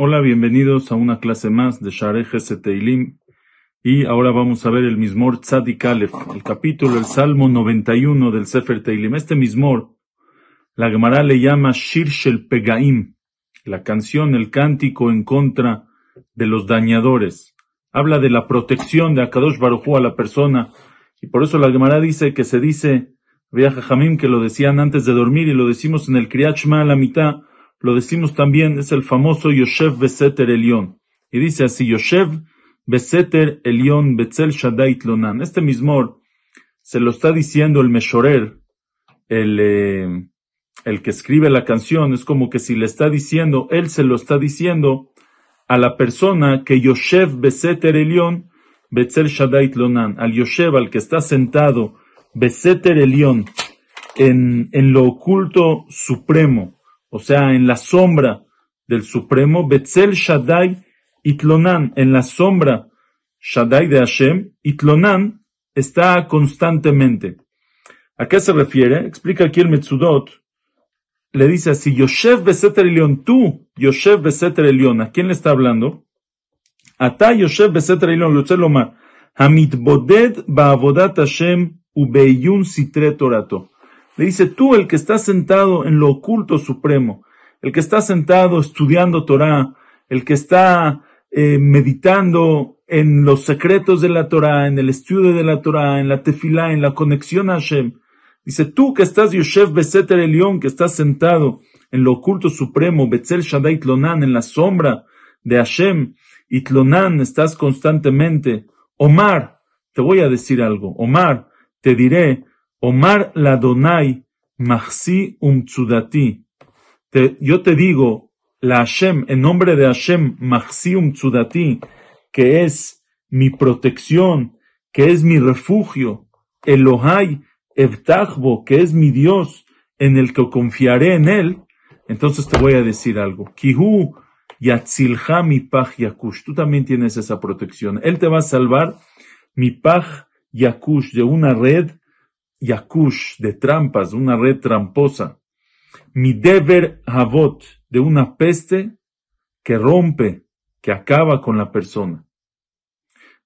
Hola, bienvenidos a una clase más de Shareh Teilim. Y ahora vamos a ver el Mismor Tzadik Aleph, el capítulo, el Salmo 91 del Sefer Teilim. Este Mismor, la Gemara le llama Shir Shel Pegaim, la canción, el cántico en contra de los dañadores. Habla de la protección de Akadosh Baruj a la persona. Y por eso la Gemara dice que se dice, Viaja Jamim, que lo decían antes de dormir y lo decimos en el Kriyat a la mitad lo decimos también, es el famoso Yoshev Beseter Elión. Y dice así, Yoshev Beseter Elión Betzel Shaddai Lonan. Este mismo se lo está diciendo el Meshorer, el, eh, el que escribe la canción, es como que si le está diciendo, él se lo está diciendo a la persona que Yoshev Beseter Elión Betzel Shaddai Lonan, al Yoshev, al que está sentado, Beseter Elión, en, en lo oculto supremo, o sea, en la sombra del Supremo, Betzel Shaddai Itlonan, en la sombra Shaddai de Hashem, Itlonan está constantemente. ¿A qué se refiere? Explica aquí el Metzudot. Le dice así, Yoshev Beseter Elion, tú, Yoshev Beseter Elion, ¿a quién le está hablando? Ata Yoshev Beseter Elion, lo lomar, Hamit Boded Ba'avodat Hashem Ubeyun Sitre Torato. Le dice, tú el que está sentado en lo oculto supremo, el que está sentado estudiando Torah, el que está eh, meditando en los secretos de la Torah, en el estudio de la Torah, en la tefilá, en la conexión a Hashem. Dice, tú que estás Yoshev Beseter Elión, que estás sentado en lo oculto supremo, Betzel Shaddai Tlonan, en la sombra de Hashem, y Tlonan, estás constantemente. Omar, te voy a decir algo. Omar, te diré, Omar Ladonai Mahsi Umtsudati. yo te digo, la Hashem, en nombre de Hashem, Mahsi Umtsudati, que es mi protección, que es mi refugio, Elohai Evtachbo, que es mi Dios, en el que confiaré en él, entonces te voy a decir algo. Kihu Yatzilha mi paj yakush. Tú también tienes esa protección. Él te va a salvar mi paj yakush de una red yakush, de trampas, una red tramposa. Mi deber havot, de una peste que rompe, que acaba con la persona.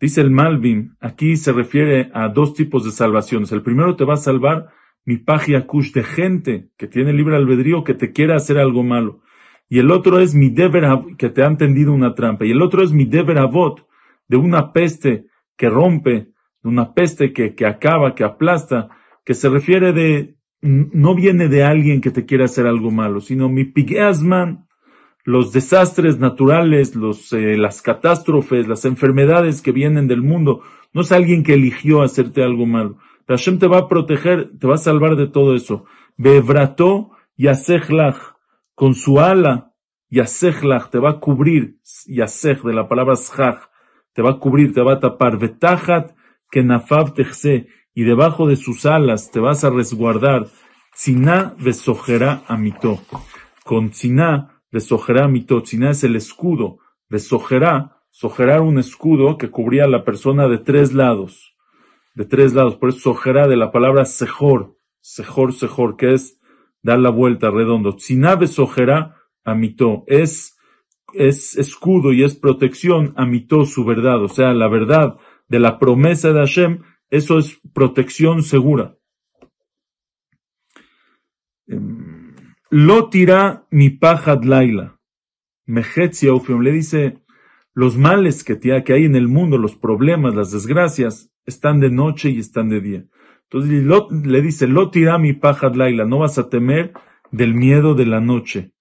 Dice el Malvin, aquí se refiere a dos tipos de salvaciones. El primero te va a salvar mi paj yakush de gente que tiene libre albedrío que te quiera hacer algo malo. Y el otro es mi deber que te han tendido una trampa. Y el otro es mi deber avot, de una peste que rompe, una peste que, que acaba, que aplasta, que se refiere de, no viene de alguien que te quiera hacer algo malo, sino mi pigeasman, los desastres naturales, los, eh, las catástrofes, las enfermedades que vienen del mundo, no es alguien que eligió hacerte algo malo. Hashem te va a proteger, te va a salvar de todo eso. Bevrató yasechlach, con su ala, yasechlach, te va a cubrir, yasech, de la palabra shach, te va a cubrir, te va a tapar. Betachat, que nafab y debajo de sus alas te vas a resguardar. Tziná besojerá amito. Con tziná besojerá amito. Tziná es el escudo. Besojerá, sojerá un escudo que cubría a la persona de tres lados. De tres lados. Por eso sojerá de la palabra sejor. Sejor, sejor, que es dar la vuelta redondo. Tziná besojerá amito. Es, es escudo y es protección amito su verdad. O sea, la verdad de la promesa de Hashem eso es protección segura. Em, lo tira mi pajad laila. Mejetzia le dice, los males que, que hay en el mundo, los problemas, las desgracias, están de noche y están de día. Entonces le dice, lo tira mi pajad laila, no vas a temer del miedo de la noche.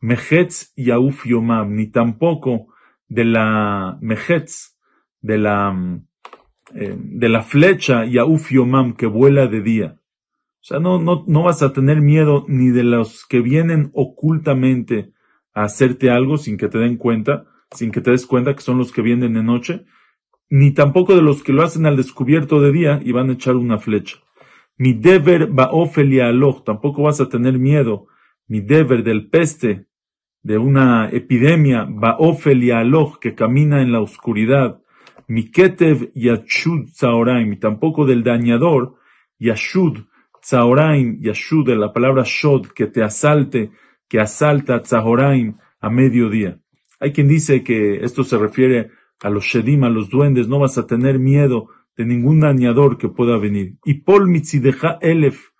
Mejetz yomam, ni tampoco de la mejetz, de la eh, de la flecha Yauf Yomam que vuela de día. O sea, no, no, no vas a tener miedo ni de los que vienen ocultamente a hacerte algo sin que te den cuenta, sin que te des cuenta que son los que vienen de noche, ni tampoco de los que lo hacen al descubierto de día y van a echar una flecha. Mi deber baofelia aloch, tampoco vas a tener miedo. Mi deber del peste, de una epidemia, baofelia aloch, que camina en la oscuridad. Miketev Yachud Zaoraim, tampoco del dañador, Yashud, Tzahoraim, Yashud, de la palabra Shod, que te asalte, que asalta Tzahoraim a mediodía. Hay quien dice que esto se refiere a los Shedim, a los duendes, no vas a tener miedo de ningún dañador que pueda venir. Y Pol mitzideja elef,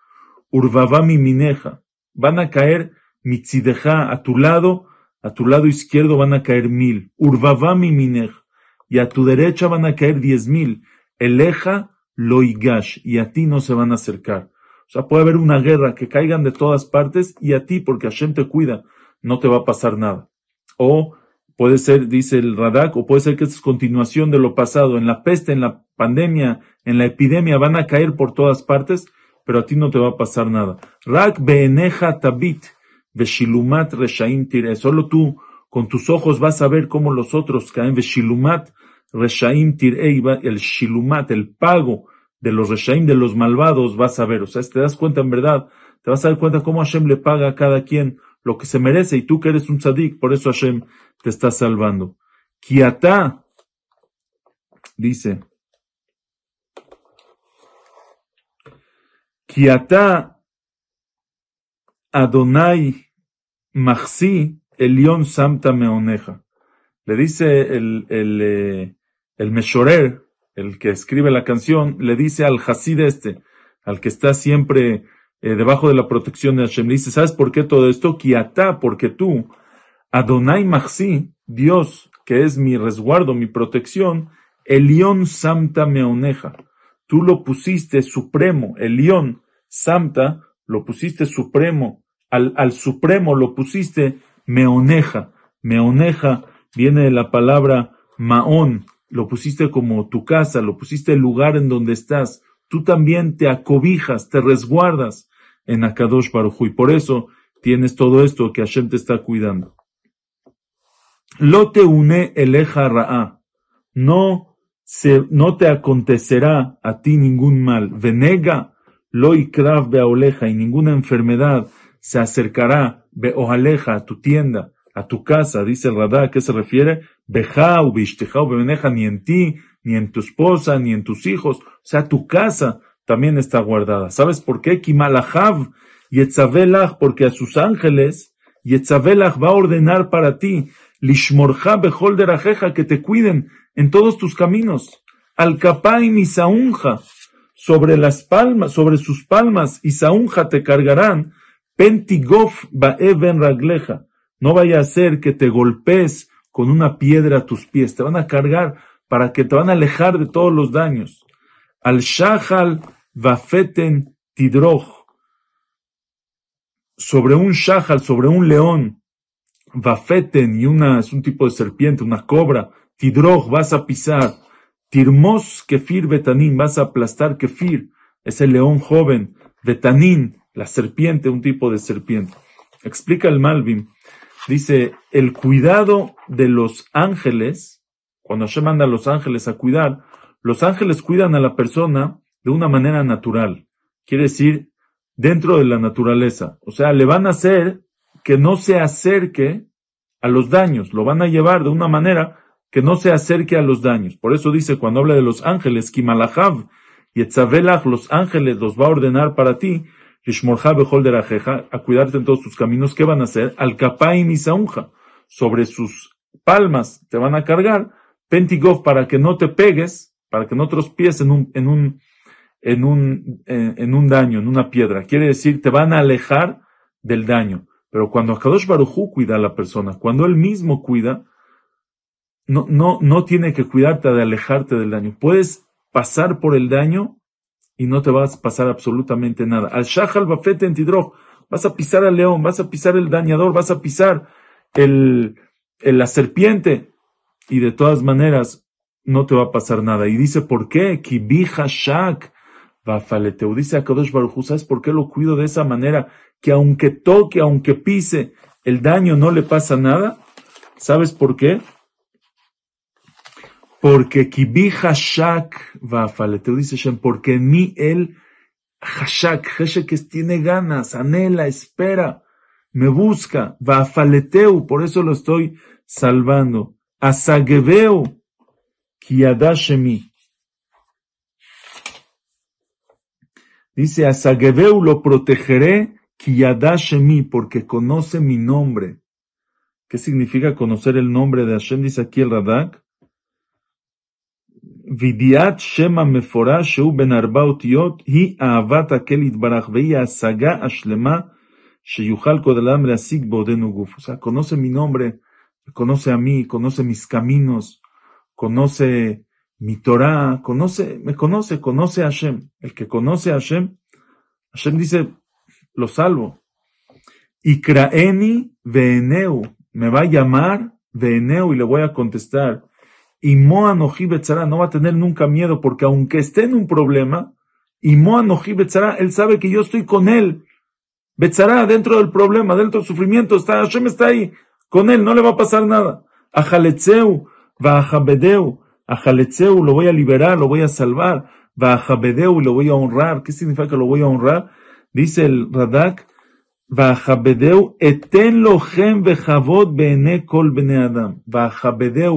urvavami mineja. Van a caer mitzideja a tu lado, a tu lado izquierdo van a caer mil. Urvavami mineja. Y a tu derecha van a caer diez mil. Eleja loigash. Y a ti no se van a acercar. O sea, puede haber una guerra que caigan de todas partes y a ti, porque Hashem te cuida, no te va a pasar nada. O puede ser, dice el Radak, o puede ser que es continuación de lo pasado. En la peste, en la pandemia, en la epidemia van a caer por todas partes, pero a ti no te va a pasar nada. Rak beeneja tabit, reshaim tire. Solo tú, con tus ojos, vas a ver cómo los otros caen. Veshilumat reshaim tire, el shilumat, el pago de los reshaim, de los malvados, vas a ver. O sea, te das cuenta en verdad, te vas a dar cuenta cómo Hashem le paga a cada quien lo que se merece y tú que eres un tzadik, por eso Hashem te está salvando. Kiata, dice, Kiata Adonai Maxi Elion Samta Meoneja. Le dice el, el, eh, el Meshorer, el que escribe la canción, le dice al Hasid este, al que está siempre eh, debajo de la protección de Hashem, le dice, ¿sabes por qué todo esto? Kiata, porque tú, Adonai Maxi, Dios, que es mi resguardo, mi protección, Elión Samta Meoneja. Tú lo pusiste supremo, Elión, Samta, lo pusiste supremo, al, al supremo lo pusiste Meoneja. Meoneja viene de la palabra Maón, lo pusiste como tu casa, lo pusiste el lugar en donde estás. Tú también te acobijas, te resguardas en Akadosh Baruj y por eso tienes todo esto que Hashem te está cuidando. Lo te une eleja ra'a. No se, no te acontecerá a ti ningún mal. Venega lo ikrav beoleja y ninguna enfermedad se acercará beojaleja a tu tienda, a tu casa, dice el Radá, ¿a qué se refiere? Bejau, bishtejau, bebeneja, ni en ti, ni en tu esposa, ni en tus hijos. O sea, tu casa también está guardada. ¿Sabes por qué? Kimalahav, Yetzabelach, porque a sus ángeles, Yetzabelach va a ordenar para ti, Lishmorja bejol derajeja, que te cuiden en todos tus caminos. Al y saunja, sobre las palmas, sobre sus palmas, y te cargarán, pentigof baeven ragleja. No vaya a ser que te golpees con una piedra a tus pies, te van a cargar para que te van a alejar de todos los daños. Al shahal vafeten tidroj, sobre un shahal, sobre un león, vafeten y una, es un tipo de serpiente, una cobra, tidroj vas a pisar, tirmos kefir betanín, vas a aplastar kefir, es el león joven, betanín, la serpiente, un tipo de serpiente. Explica el Malvin Dice, el cuidado de los ángeles, cuando Hashem manda a los ángeles a cuidar, los ángeles cuidan a la persona de una manera natural. Quiere decir, dentro de la naturaleza. O sea, le van a hacer que no se acerque a los daños. Lo van a llevar de una manera que no se acerque a los daños. Por eso dice, cuando habla de los ángeles, Kimalahav y Etzavelach, los ángeles los va a ordenar para ti, a cuidarte en todos tus caminos, ¿qué van a hacer? Al kapaim y sobre sus palmas te van a cargar, pentigov para que no te pegues, para que no tropies en un, en un, en un, en, un daño, en una piedra. Quiere decir, te van a alejar del daño. Pero cuando Akadosh Barujú cuida a la persona, cuando él mismo cuida, no, no, no tiene que cuidarte de alejarte del daño. Puedes pasar por el daño y no te vas a pasar absolutamente nada. Al Shahal Bafete en Tidroj, vas a pisar al león, vas a pisar el dañador, vas a pisar el, la serpiente y de todas maneras no te va a pasar nada. Y dice, ¿por qué? Kibija Shak Bafaleteu. Dice a Kadosh Baruj ¿sabes por qué lo cuido de esa manera? Que aunque toque, aunque pise, el daño no le pasa nada. ¿Sabes por qué? Porque kibi hashak te dice Shem, porque en mí él hashak, que tiene ganas, anhela, espera, me busca, vafaleteu, por eso lo estoy salvando. Asageveu, kiadashemi. Dice, a Sagebeu lo protegeré, Kiyadashemi, porque conoce mi nombre. ¿Qué significa conocer el nombre de Hashem? Dice aquí el Radak. Shema Meforash Sheu Ben Arba Otiot Hi Ahavat Akel Itbarach Vei Asaga Ashlema Sheyuchal Kodelam Leasik Bodenu Guf. O sea, conoce mi nombre, conoce a mí, conoce mis caminos, conoce mi Torah, conoce, me conoce, conoce a Hashem. El que conoce a Hashem, Hashem dice, lo salvo. Y Kraeni Veeneu, me va a llamar Veeneu y le voy a contestar. Y Betzara no va a tener nunca miedo, porque aunque esté en un problema, y Betzara, él sabe que yo estoy con él. Betzara, dentro del problema, dentro del sufrimiento, está, Hashem está ahí, con él, no le va a pasar nada. A Jaletzeu, va a Jaletzeu, lo voy a liberar, lo voy a salvar. Va a lo voy a honrar. ¿Qué significa que lo voy a honrar? Dice el Radak, Eten lochem bene adam.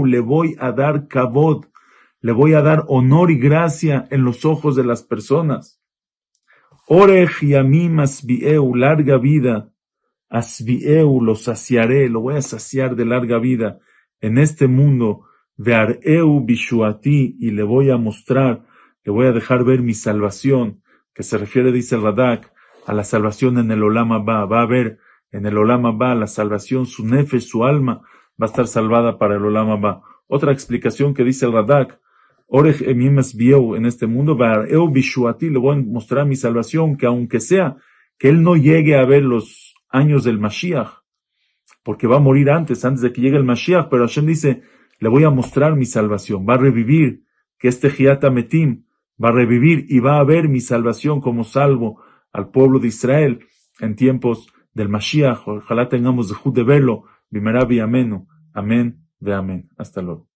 Le voy a dar kavod, le voy a dar honor y gracia en los ojos de las personas. Orej yamim asbieu, larga vida. Asbieu, lo saciaré, lo voy a saciar de larga vida en este mundo. Veareu bishuati, y le voy a mostrar, le voy a dejar ver mi salvación, que se refiere, dice el Radak, a la salvación en el Olama va, va a haber en el Olama va la salvación, su nefe, su alma va a estar salvada para el Olama va. Otra explicación que dice el Radak, Orej emimes bieu en este mundo, va eu bishuati, le voy a mostrar mi salvación, que aunque sea que él no llegue a ver los años del Mashiach, porque va a morir antes, antes de que llegue el Mashiach, pero Hashem dice, le voy a mostrar mi salvación, va a revivir, que este Giata Metim va a revivir y va a ver mi salvación como salvo al pueblo de Israel en tiempos del Mashiach. Ojalá tengamos de verlo. Bimerabi ameno. Amén de amén. Hasta luego.